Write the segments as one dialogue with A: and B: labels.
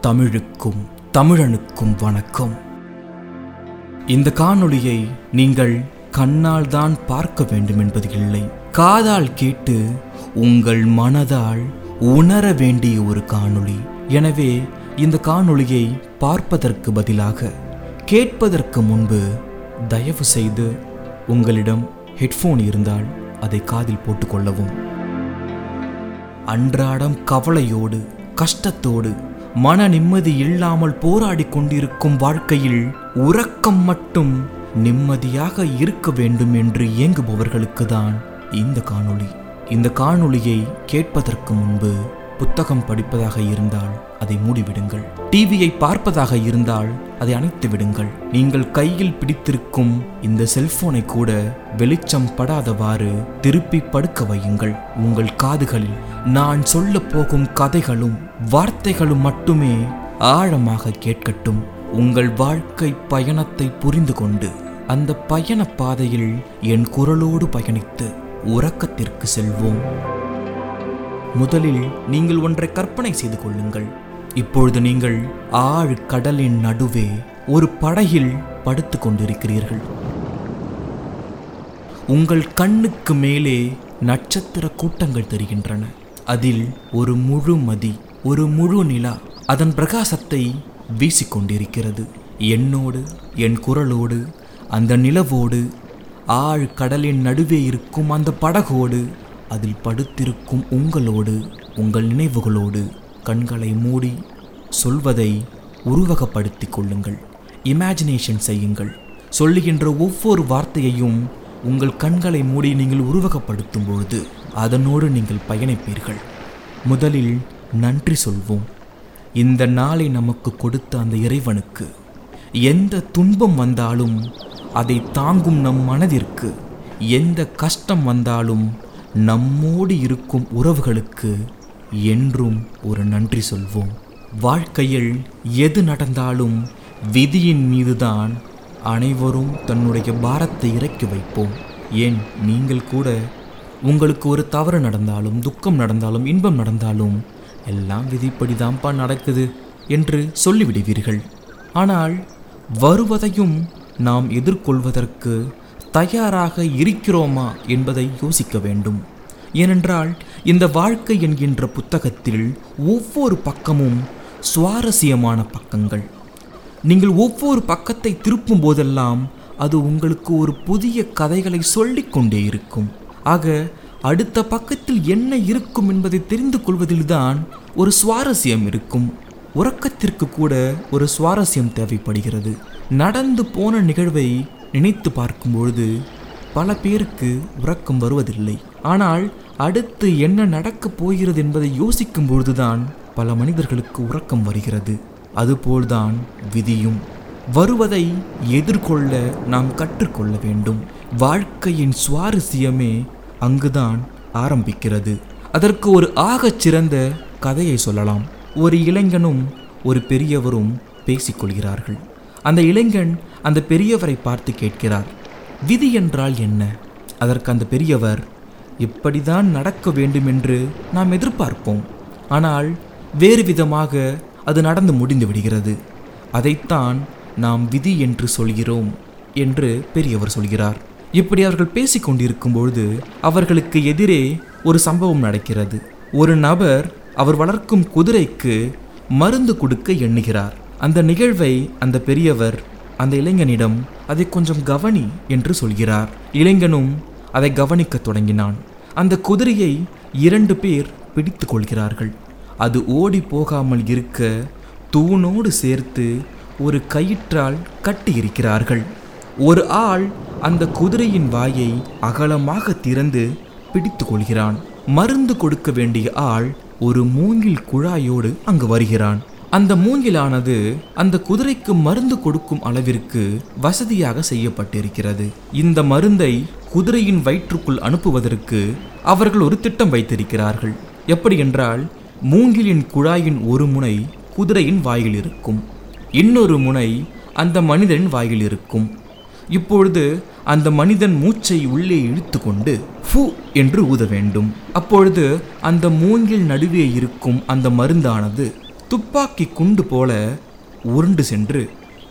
A: தமிழுக்கும் தமிழனுக்கும் வணக்கம். இந்த காணொளியை நீங்கள் கண்ணால் தான் பார்க்க வேண்டும் என்பது இல்லை. காதால் கேட்டு உங்கள் மனதால் உணர வேண்டிய ஒரு காணொளி. எனவே இந்த காணொளியை பார்ப்பதற்கு பதிலாக கேட்பதற்கு முன்பு தயவு செய்து உங்களிடம் ஹெட்ஃபோன் இருந்தால் அதை காதில் போட்டுக்கொள்ளவும் அன்றாடம் கவலையோடு கஷ்டத்தோடு மன நிம்மதி இல்லாமல் போராடி கொண்டிருக்கும் வாழ்க்கையில் உறக்கம் மட்டும் நிம்மதியாக இருக்க வேண்டும் என்று இயங்குபவர்களுக்கு தான் இந்த காணொளி. இந்த காணொளியை கேட்பதற்கு முன்பு புத்தகம் படிப்பதாக இருந்தால் அதை மூடிவிடுங்கள். டிவியை பார்ப்பதாக இருந்தால் அதை அணைத்து விடுங்கள். நீங்கள் கையில் பிடித்திருக்கும் இந்த செல்போனை கூட வெளிச்சம் படாதவாறு திருப்பி படுக்க வையுங்கள். உங்கள் காதுகளில் நான் சொல்ல போகும் கதைகளும் வார்த்தைகளும் மட்டுமே ஆழமாக கேட்கட்டும். உங்கள் வாழ்க்கை பயணத்தை புரிந்து கொண்டு அந்த பயண பாதையில் என் குரலோடு பயணித்து உறக்கத்திற்கு செல்வோம். முதலில் நீங்கள் ஒன்றை கற்பனை செய்து கொள்ளுங்கள். இப்பொழுது நீங்கள் ஆழ் கடலின் நடுவே ஒரு படகில் படுத்துக் கொண்டிருக்கிறீர்கள். உங்கள் கண்ணுக்கு மேலே நட்சத்திர கூட்டங்கள் தெரிகின்றன. அதில் ஒரு முழு மதி ஒரு முழு நிலா அதன் பிரகாசத்தை வீசிக்கொண்டிருக்கிறது. என்னோடு என் குரலோடு அந்த நிலவோடு ஆழ் கடலின் நடுவே இருக்கும் அந்த படகோடு அதில் படுத்திருக்கும் உங்களோடு உங்கள் நினைவுகளோடு. கண்களை மூடி சொல்வதை உருவகப்படுத்தி கொள்ளுங்கள். இமேஜினேஷன் செய்யுங்கள். சொல்லுகின்ற ஒவ்வொரு வார்த்தையையும் உங்கள் கண்களை மூடி நீங்கள் உருவகப்படுத்தும் பொழுது அதனோடு நீங்கள் பயணிப்பீர்கள். முதலில் நன்றி சொல்வோம். இந்த நாளை நமக்கு கொடுத்த அந்த இறைவனுக்கு எந்த துன்பம் வந்தாலும் அதை தாங்கும் நம் மனதிற்கு எந்த கஷ்டம் வந்தாலும் நம்மோடு இருக்கும் உறவுகளுக்கு என்றும் ஒரு நன்றி சொல்வோம். வாழ்க்கையில் எது நடந்தாலும் விதியின் மீதுதான் அனைவரும் தன்னுடைய பாரத்தை இறக்கி வைப்போம். ஏன்? நீங்கள் கூட உங்களுக்கு ஒரு தவறு நடந்தாலும் துக்கம் நடந்தாலும் இன்பம் நடந்தாலும் எல்லாம் விதிப்படி தான்ப்பா நடக்குது என்று சொல்லிவிடுவீர்கள். ஆனால் வருவதையும் நாம் எதிர்கொள்வதற்கு தயாராக இருக்கிறோமா என்பதை யோசிக்க வேண்டும். ஏனென்றால் இந்த வாழ்க்கை என்கின்ற புத்தகத்தில் ஒவ்வொரு பக்கமும் சுவாரஸ்யமான பக்கங்கள். நீங்கள் ஒவ்வொரு பக்கத்தை திருப்பும் போதெல்லாம் அது உங்களுக்கு ஒரு புதிய கதைகளை சொல்லிக்கொண்டே இருக்கும். ஆக அடுத்த பக்கத்தில் என்ன இருக்கும் என்பதை தெரிந்து கொள்வதில்தான் ஒரு சுவாரஸ்யம் இருக்கும். உறக்கத்திற்கு கூட ஒரு சுவாரஸ்யம் தேவைப்படுகிறது. நடந்து போன நிகழ்வை நினைத்து பார்க்கும்பொழுது பல பேருக்கு உறக்கம் வருவதில்லை. ஆனால் அடுத்து என்ன நடக்கப் போகிறது என்பதை யோசிக்கும் பொழுதுதான் பல மனிதர்களுக்கு உறக்கம் வருகிறது. அதுபோல்தான் விதியும். வருவதை எதிர்கொள்ள நாம் கற்றுக்கொள்ள வேண்டும். வாழ்க்கையின் சுவாரஸ்யமே அங்குதான் ஆரம்பிக்கிறது. அதற்கு ஒரு ஆகச் சிறந்த கதையை சொல்லலாம். ஒரு இளைஞனும் ஒரு பெரியவரும் பேசிக்கொள்கிறார்கள். அந்த இளைஞன் அந்த பெரியவரை பார்த்து கேட்கிறார். விதி என்றால் என்ன? அதற்கு அந்த பெரியவர் இப்படிதான் நடக்க வேண்டும் என்று நாம் எதிர்பார்ப்போம். ஆனால் வேறு விதமாக அது நடந்து முடிந்து விடுகிறது. அதைத்தான் நாம் விதி என்று சொல்கிறோம் என்று பெரியவர் சொல்கிறார். இப்படி அவர்கள் பேசிக்கொண்டிருக்கும் பொழுது அவர்களுக்கு எதிரே ஒரு சம்பவம் நடக்கிறது. ஒரு நபர் அவர் வளர்க்கும் குதிரைக்கு மருந்து கொடுக்க எண்ணுகிறார். அந்த நிகழ்வை அந்த பெரியவர் அந்த இளைஞனிடம் அதை கொஞ்சம் கவனி என்று சொல்கிறார். இளைஞனும் அதை கவனிக்க தொடங்கினான். அந்த குதிரையை இரண்டு பேர் பிடித்து கொள்கிறார்கள். அது ஓடி போகாமல் இருக்க தூணோடு சேர்த்து ஒரு கயிற்றால் கட்டியிருக்கிறார்கள். ஒரு ஆள் அந்த குதிரையின் வாயை அகலமாக திறந்து பிடித்து கொள்கிறான். மருந்து கொடுக்க வேண்டிய ஆள் ஒரு மூங்கில் குழாயோடு அங்கு வருகிறான். அந்த மூங்கிலானது அந்த குதிரைக்கு மருந்து கொடுக்கும் அளவிற்கு வசதியாக செய்யப்பட்டிருக்கிறது. இந்த மருந்தை குதிரையின் வயிற்றுக்குள் அனுப்புவதற்கு அவர்கள் ஒரு திட்டம் வைத்திருக்கிறார்கள். எப்படி என்றால் மூங்கிலின் குழாயின் ஒரு முனை குதிரையின் வாயில் இருக்கும். இன்னொரு முனை அந்த மனிதனின் வாயில் இருக்கும். இப்பொழுது அந்த மனிதன் மூச்சை உள்ளே இழுத்துக்கொண்டு ஃபு என்று ஊத வேண்டும். அப்பொழுது அந்த மூங்கில் நடுவே இருக்கும் அந்த மருந்தானது துப்பாக்கி குண்டு போல உருண்டு சென்று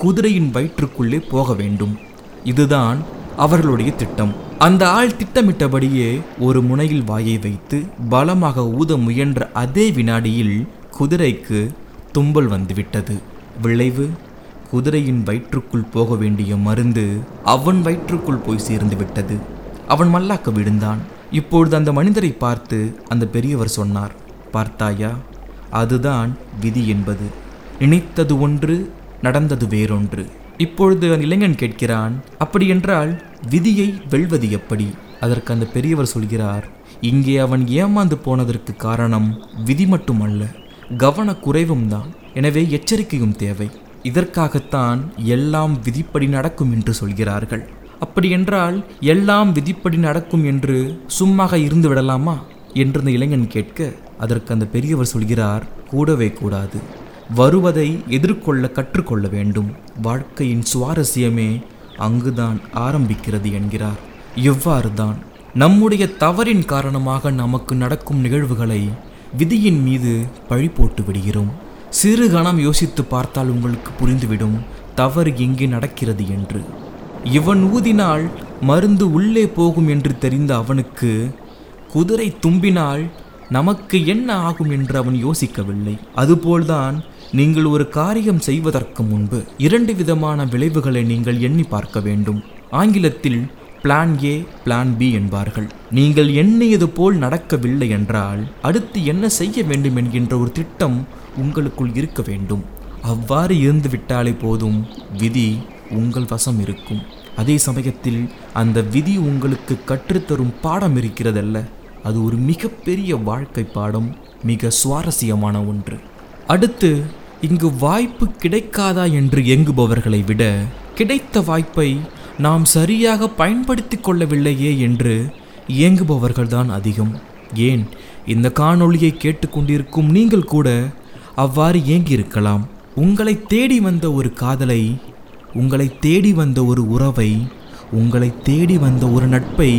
A: குதிரையின் வயிற்றுக்குள்ளே போக வேண்டும். இதுதான் அவர்களுடைய திட்டம். அந்த ஆள் திட்டமிட்டபடியே ஒரு முனையில் வாயை வைத்து பலமாக ஊத முயன்ற அதே வினாடியில் குதிரைக்கு தும்பல் வந்துவிட்டது. விளைவு குதிரையின் வயிற்றுக்குள் போக வேண்டிய மருந்து அவன் வயிற்றுக்குள் போய் சேர்ந்து விட்டது. அவன் மல்லாக்க விழுந்தான். இப்பொழுது அந்த மனிதரை பார்த்து அந்த பெரியவர் சொன்னார் பார்த்தாயா அதுதான் விதி என்பது. நினைத்தது ஒன்று நடந்தது வேறொன்று. இப்பொழுது அந்த இளைஞன் கேட்கிறான் அப்படியென்றால் விதியை வெல்வது எப்படி? அதற்கு அந்த பெரியவர் சொல்கிறார் இங்கே அவன் ஏமாந்து போனதற்கு காரணம் விதி மட்டுமல்ல கவனக்குறைவும் தான். எனவே எச்சரிக்கையும் தேவை. இதற்காகத்தான் எல்லாம் விதிப்படி நடக்கும் என்று சொல்கிறார்கள். அப்படியென்றால் எல்லாம் விதிப்படி நடக்கும் என்று சும்மாக இருந்து விடலாமா? என்று அந்த இளைஞன் கேட்க அதற்கு அந்த பெரியவர் சொல்கிறார் கூடவே கூடாது. வருவதை எதிர்கொள்ள கற்றுக்கொள்ள வேண்டும். வாழ்க்கையின் சுவாரஸ்யமே அங்குதான் ஆரம்பிக்கிறது என்கிறார். எவ்வாறு தான் நம்முடைய தவறின் காரணமாக நமக்கு நடக்கும் நிகழ்வுகளை விதியின் மீது பழி போட்டு விடுகிறோம். சிறு கணம் யோசித்து பார்த்தால் உங்களுக்கு புரிந்துவிடும் தவறு எங்கே நடக்கிறது என்று. இவன் ஊதினால் மருந்து உள்ளே போகும் என்று தெரிந்த அவனுக்கு குதிரை தும்பினால் நமக்கு என்ன ஆகும் என்று அவன் யோசிக்கவில்லை. அதுபோல்தான் நீங்கள் ஒரு காரியம் செய்வதற்கு முன்பு இரண்டு விதமான விளைவுகளை நீங்கள் எண்ணி பார்க்க வேண்டும். ஆங்கிலத்தில் பிளான் ஏ பிளான் பி என்பார்கள். நீங்கள் எண்ணியது போல் நடக்கவில்லை என்றால் அடுத்து என்ன செய்ய வேண்டும் என்கின்ற ஒரு திட்டம் உங்களுக்குள் இருக்க வேண்டும். அவ்வாறு இருந்து விட்டாலே போதும் விதி உங்கள் வசம் இருக்கும். அதே சமயத்தில் அந்த விதி உங்களுக்கு கற்றுத்தரும் பாடம் இருக்கிறதல்ல. அது ஒரு மிகப்பெரிய வாழ்க்கை பாடம் மிக சுவாரஸ்யமான ஒன்று. அடுத்து இங்கு வாய்ப்பு கிடைக்காதா என்று இயங்குபவர்களை விட கிடைத்த வாய்ப்பை நாம் சரியாக பயன்படுத்தி கொள்ளவில்லையே என்று இயங்குபவர்கள்தான் அதிகம். ஏன்? இந்த காணொளியை கேட்டுக்கொண்டிருக்கும் நீங்கள் கூட அவ்வாறு ஏங்கியிருக்கலாம் உங்களை தேடி வந்த ஒரு காதலை உங்களை தேடி வந்த ஒரு உறவை உங்களை தேடி வந்த ஒரு நட்பை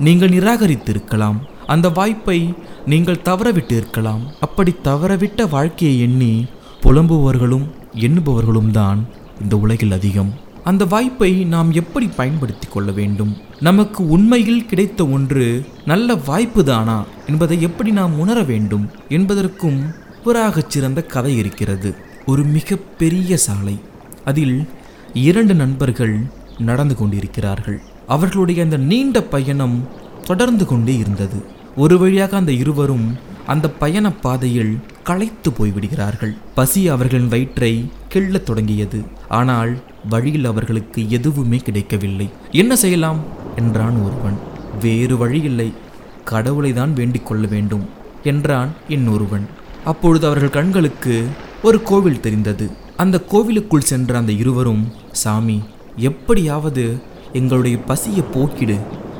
A: நீங்கள் நிராகரித்திருக்கலாம். அந்த வாய்ப்பை நீங்கள் தவறவிட்டு இருக்கலாம் அப்படி தவறவிட்ட வாழ்க்கையை எண்ணி புலம்புபவர்களும் எண்ணுபவர்களும் தான் இந்த உலகில் அதிகம். அந்த வாய்ப்பை நாம் எப்படி பயன்படுத்தி கொள்ள வேண்டும்? நமக்கு உண்மையில் கிடைத்த ஒன்று நல்ல வாய்ப்பு தானா? என்பதை எப்படி நாம் உணர வேண்டும்? என்பதற்கும் புறாகச் சிறந்த கதை இருக்கிறது. ஒரு மிக பெரிய சாலை. அதில் இரண்டு நண்பர்கள் நடந்து கொண்டிருக்கிறார்கள். அவர்களுடைய அந்த நீண்ட பயணம் தொடர்ந்து கொண்டே இருந்தது. ஒரு வழியாக அந்த இருவரும் அந்த பயண பாதையில் களைத்து போய்விடுகிறார்கள் பசி அவர்களின் வயிற்றை கிள்ளத் தொடங்கியது. ஆனால் வழியில் அவர்களுக்கு எதுவுமே கிடைக்கவில்லை. என்ன செய்யலாம்? என்றான் ஒருவன். வேறு வழி இல்லை. கடவுளை தான் வேண்டிக் கொள்ள வேண்டும் என்றான் இன்னொருவன். அப்பொழுது அவர்கள் கண்களுக்கு ஒரு கோவில் தெரிந்தது. அந்த கோவிலுக்குள் சென்ற அந்த இருவரும் சாமி எப்படியாவது எங்களுடைய பசியை போக்கிடு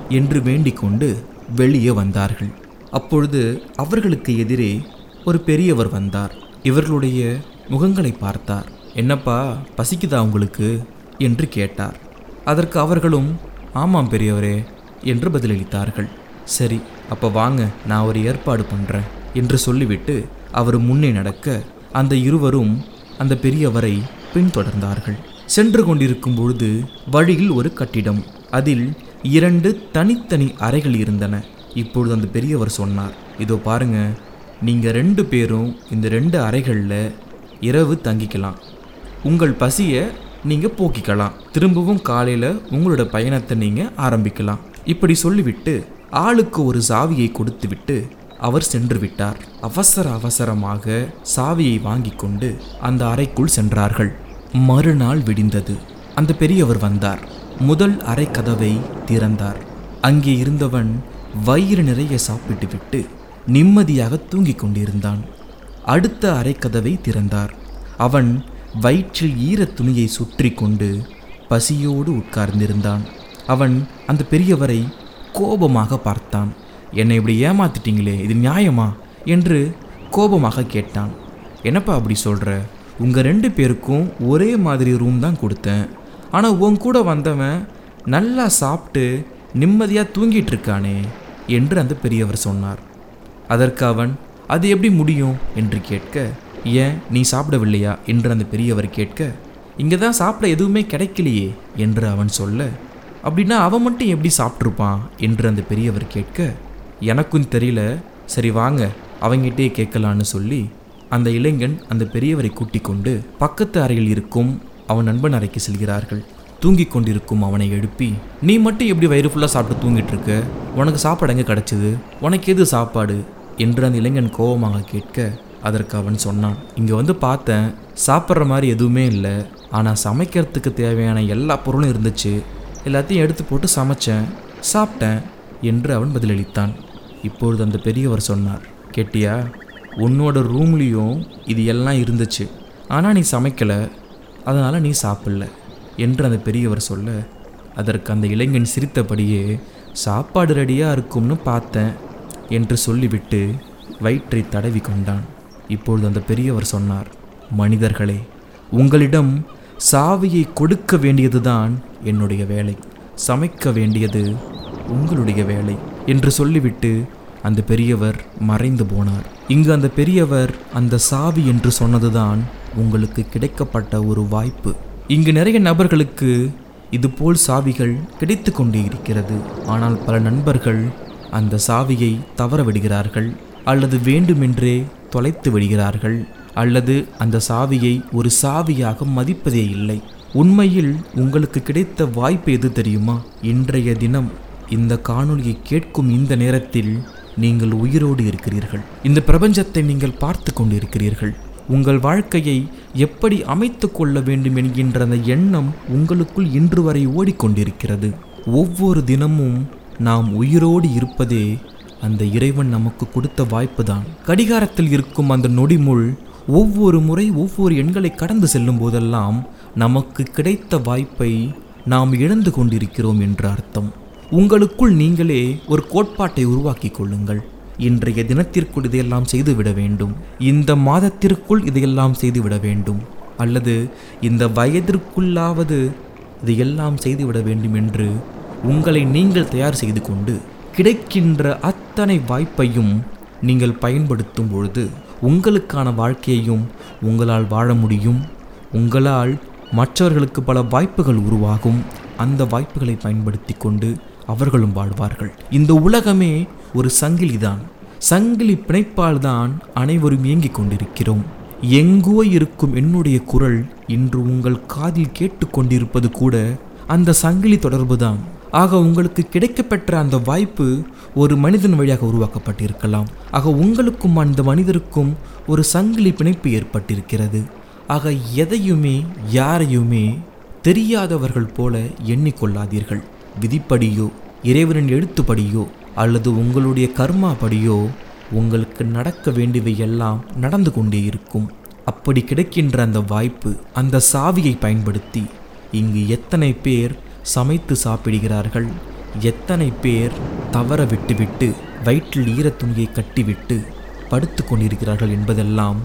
A: என்று வேண்டிக் கொண்டு வெளியே வந்தார்கள். அப்பொழுது அவர்களுக்கு எதிரே ஒரு பெரியவர் வந்தார். இவர்களுடைய முகங்களை பார்த்தார். என்னப்பா பசிக்குதா உங்களுக்கு? என்று கேட்டார். அதற்கு அவர்களும் ஆமாம் பெரியவரே என்று பதிலளித்தார்கள். சரி அப்போ வாங்க நான் ஒரு ஏற்பாடு பண்ணுறேன் என்று சொல்லிவிட்டு அவர் முன்னே நடக்க அந்த இருவரும் அந்த பெரியவரை பின்தொடர்ந்தார்கள். சென்று கொண்டிருக்கும் பொழுது வழியில் ஒரு கட்டிடம் அதில் இரண்டு தனித்தனி அறைகள் இருந்தன. இப்பொழுது அந்த பெரியவர் சொன்னார் இதோ பாருங்க நீங்கள் ரெண்டு பேரும் இந்த ரெண்டு அறைகளில் இரவு தங்கிக்கலாம். உங்கள் பசியை நீங்கள் போக்கிக்கலாம். திரும்பவும் காலையில் உங்களோட பயணத்தை நீங்கள் ஆரம்பிக்கலாம். இப்படி சொல்லிவிட்டு ஆளுக்கு ஒரு சாவியை கொடுத்துவிட்டு அவர் சென்று விட்டார். அவசர அவசரமாக சாவியை வாங்கி கொண்டு அந்த அறைக்குள் சென்றார்கள். மறுநாள் விடிந்தது. அந்த பெரியவர் வந்தார். முதல் அறை கதவை திறந்தார். அங்கே இருந்தவன் வயிறு நிறைய சாப்பிட்டுவிட்டு நிம்மதியாக தூங்கிக் கொண்டிருந்தான். அடுத்த அறைக்கதவை திறந்தார். அவன் வயிற்றில் ஈரத் துணியை சுற்றி கொண்டு பசியோடு உட்கார்ந்திருந்தான். அவன் அந்த பெரியவரை கோபமாக பார்த்தான். என்னை இப்படி ஏமாத்திட்டீங்களே இது நியாயமா? என்று கோபமாக கேட்டான். என்னப்பா அப்படி சொல்கிற உங்கள் ரெண்டு பேருக்கும் ஒரே மாதிரி ரூம் தான் கொடுத்தேன். ஆனால் உன் கூட வந்தவன் நல்லா சாப்பிட்டு நிம்மதியாக தூங்கிட்டு இருக்கானே என்று அந்த பெரியவர் சொன்னார். அதற்கு அவன் அது எப்படி முடியும்? என்று கேட்க ஏன் நீ சாப்பிடவில்லையா? என்று அந்த பெரியவர் கேட்க இங்கே தான் சாப்பிட எதுவுமே கிடைக்கலையே என்று அவன் சொல்ல அப்படின்னா அவன் மட்டும் எப்படி சாப்பிட்ருப்பான் என்று அந்த பெரியவர் கேட்க எனக்கும் தெரியல. சரி வாங்க அவங்கிட்டே கேட்கலான்னு சொல்லி அந்த இளைஞன் அந்த பெரியவரை கூட்டிக் கொண்டு பக்கத்து அறையில் இருக்கும் அவன் நண்பன் அறைக்கு செல்கிறார்கள். தூங்கிக் கொண்டிருக்கும் அவனை எழுப்பி நீ மட்டும் எப்படி வயிறு ஃபுல்லாக சாப்பிட்டு தூங்கிட்டு இருக்க? உனக்கு சாப்பாடு எங்கே கிடச்சிது? உனக்கு எது சாப்பாடு? என்று அந்த இளைஞன் கோபமாக கேட்க அதற்கு அவன் சொன்னான் இங்கே வந்து பார்த்தேன் சாப்பிட்ற மாதிரி எதுவுமே இல்லை. ஆனால் சமைக்கிறதுக்கு தேவையான எல்லா பொருளும் இருந்துச்சு. எல்லாத்தையும் எடுத்து போட்டு சமைச்சேன் சாப்பிட்டேன் என்று அவன் பதிலளித்தான். இப்பொழுது அந்த பெரியவர் சொன்னார் கேட்டியா உன்னோட ரூம்லேயும் இது எல்லாம் இருந்துச்சு. ஆனால் நீ சமைக்கலை. அதனால் நீ சாப்பிடல என்று அந்த பெரியவர் சொல்ல அதற்கு அந்த இளைஞன் சிரித்தபடியே சாப்பாடு ரெடியாக இருக்கும்னு பார்த்தேன் என்று சொல்லிவிட்டு வயிற்றை தடவி கொண்டான். இப்பொழுது அந்த பெரியவர் சொன்னார் மனிதர்களே உங்களிடம் சாவியை கொடுக்க வேண்டியதுதான் என்னுடைய வேலை. சமைக்க வேண்டியது உங்களுடைய வேலை என்று சொல்லிவிட்டு அந்த பெரியவர் மறைந்து போனார். இங்கு அந்த பெரியவர் அந்த சாவி என்று சொன்னதுதான் உங்களுக்கு கிடைக்கப்பட்ட ஒரு வாய்ப்பு. இங்கு நிறைய நபர்களுக்கு இதுபோல் சாவிகள் கிடைத்து கொண்டே இருக்கிறது. ஆனால் பல நண்பர்கள் அந்த சாவியை தவற விடுகிறார்கள் அல்லது வேண்டுமென்றே தொலைத்து விடுகிறார்கள். அல்லது அந்த சாவியை ஒரு சாவியாக மதிப்பதே இல்லை. உண்மையில் உங்களுக்கு கிடைத்த வாய்ப்பு எது தெரியுமா? இன்றைய தினம் இந்த காணொளியை கேட்கும் இந்த நேரத்தில் நீங்கள் உயிரோடு இருக்கிறீர்கள். இந்த பிரபஞ்சத்தை நீங்கள் பார்த்து கொண்டிருக்கிறீர்கள். உங்கள் வாழ்க்கையை எப்படி அமைத்து கொள்ள வேண்டும் என்கின்ற அந்த எண்ணம் உங்களுக்குள் இன்று வரை ஓடிக்கொண்டிருக்கிறது. ஒவ்வொரு தினமும் நாம் உயிரோடு இருப்பதே அந்த இறைவன் நமக்கு கொடுத்த வாய்ப்புதான். கடிகாரத்தில் இருக்கும் அந்த நொடிமுள் ஒவ்வொரு முறை ஒவ்வொரு எண்களை கடந்து செல்லும் போதெல்லாம் நமக்கு கிடைத்த வாய்ப்பை நாம் இழந்து கொண்டிருக்கிறோம் என்று அர்த்தம். உங்களுக்குள் நீங்களே ஒரு கோட்பாட்டை உருவாக்கிக் கொள்ளுங்கள். இன்றைய தினத்திற்குள் இதையெல்லாம் செய்துவிட வேண்டும். இந்த மாதத்திற்குள் இதையெல்லாம் செய்துவிட வேண்டும். அல்லது இந்த வயதிற்குள்ளாவது இதையெல்லாம் செய்துவிட வேண்டும் என்று உங்களை நீங்கள் தயார் செய்து கொண்டு கிடைக்கின்ற அத்தனை வாய்ப்பையும் நீங்கள் பயன்படுத்தும் பொழுது உங்களுக்கான வாழ்க்கையையும் உங்களால் வாழ முடியும். உங்களால் மற்றவர்களுக்கு பல வாய்ப்புகள் உருவாகும். அந்த வாய்ப்புகளை பயன்படுத்தி கொண்டு அவர்களும் வாழ்வார்கள். இந்த உலகமே ஒரு சங்கிலிதான் சங்கிலி பிணைப்பால் தான் அனைவரும் இயங்கிக் கொண்டிருக்கிறோம். எங்கோ இருக்கும் என்னுடைய குரல் இன்று உங்கள் காதில் கேட்டுக்கொண்டிருப்பது கூட அந்த சங்கிலி தொடர்புதான் ஆக உங்களுக்கு கிடைக்கப்பெற்ற அந்த வாய்ப்பு ஒரு மனிதன் வழியாக உருவாக்கப்பட்டிருக்கலாம். ஆக உங்களுக்கும் அந்த மனிதருக்கும் ஒரு சங்கிலி பிணைப்பு ஏற்பட்டிருக்கிறது. ஆக எதையுமே யாரையுமே தெரியாதவர்கள் போல எண்ணிக்கொள்ளாதீர்கள் விதிப்படியோ இறைவனின் எழுத்துப்படியோ அல்லது உங்களுடைய கர்மாபடியோ உங்களுக்கு நடக்க வேண்டியவை எல்லாம் நடந்து கொண்டே இருக்கும். அப்படி கிடைக்கின்ற அந்த வாய்ப்பு அந்த சாவியை பயன்படுத்தி இங்கு எத்தனை பேர் சமைத்து சாப்பிடுகிறார்கள் எத்தனை பேர் தவற விட்டுவிட்டு வயிற்றில் ஈரத்துணியை கட்டிவிட்டு படுத்து கொண்டிருக்கிறார்கள் என்பதெல்லாம்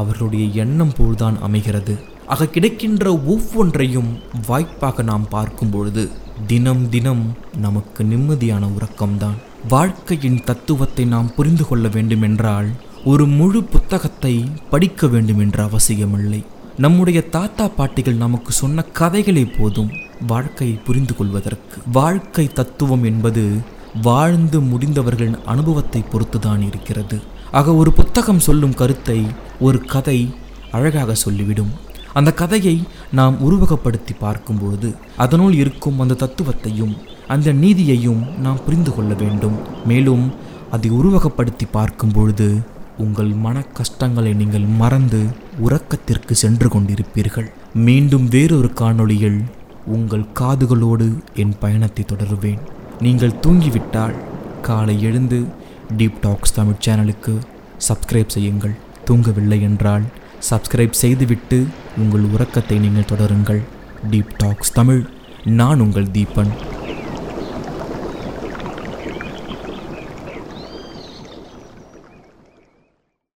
A: அவர்களுடைய எண்ணம் போல்தான் அமைகிறது. ஆக கிடைக்கின்ற ஒவ்வொன்றையும் வாய்ப்பாக நாம் பார்க்கும் பொழுது தினம் தினம் நமக்கு நிம்மதியான உறக்கம்தான். வாழ்க்கையின் தத்துவத்தை நாம் புரிந்து கொள்ள வேண்டுமென்றால் ஒரு முழு புத்தகத்தை படிக்க வேண்டுமென்ற அவசியமில்லை. நம்முடைய தாத்தா பாட்டிகள் நமக்கு சொன்ன கதைகளே போதும் வாழ்க்கையை புரிந்து கொள்வதற்கு. வாழ்க்கை தத்துவம் என்பது வாழ்ந்து முடிந்தவர்களின் அனுபவத்தை பொறுத்துதான் இருக்கிறது. ஆக ஒரு புத்தகம் சொல்லும் கருத்தை ஒரு கதை அழகாக சொல்லிவிடும். அந்த கதையை நாம் உருவகப்படுத்தி பார்க்கும்பொழுது அதனுள் இருக்கும் அந்த தத்துவத்தையும் அந்த நீதியையும் நாம் புரிந்து கொள்ள வேண்டும். மேலும் அதை உருவகப்படுத்தி பார்க்கும் பொழுது உங்கள் மன கஷ்டங்களை நீங்கள் மறந்து உறக்கத்திற்கு சென்று கொண்டிருப்பீர்கள். மீண்டும் வேறொரு காணொளியில் உங்கள் காதுகளோடு என் பயணத்தை தொடருவேன். நீங்கள் தூங்கிவிட்டால் காலை எழுந்து டீப் டாக்ஸ் தமிழ் சேனலுக்கு சப்ஸ்கிரைப் செய்யுங்கள். தூங்கவில்லை என்றால் சப்ஸ்கிரைப் செய்துவிட்டு உங்கள் உறக்கத்தை நீங்கள் தொடருங்கள். Deep talks Tamil. நான் உங்கள் தீபன்.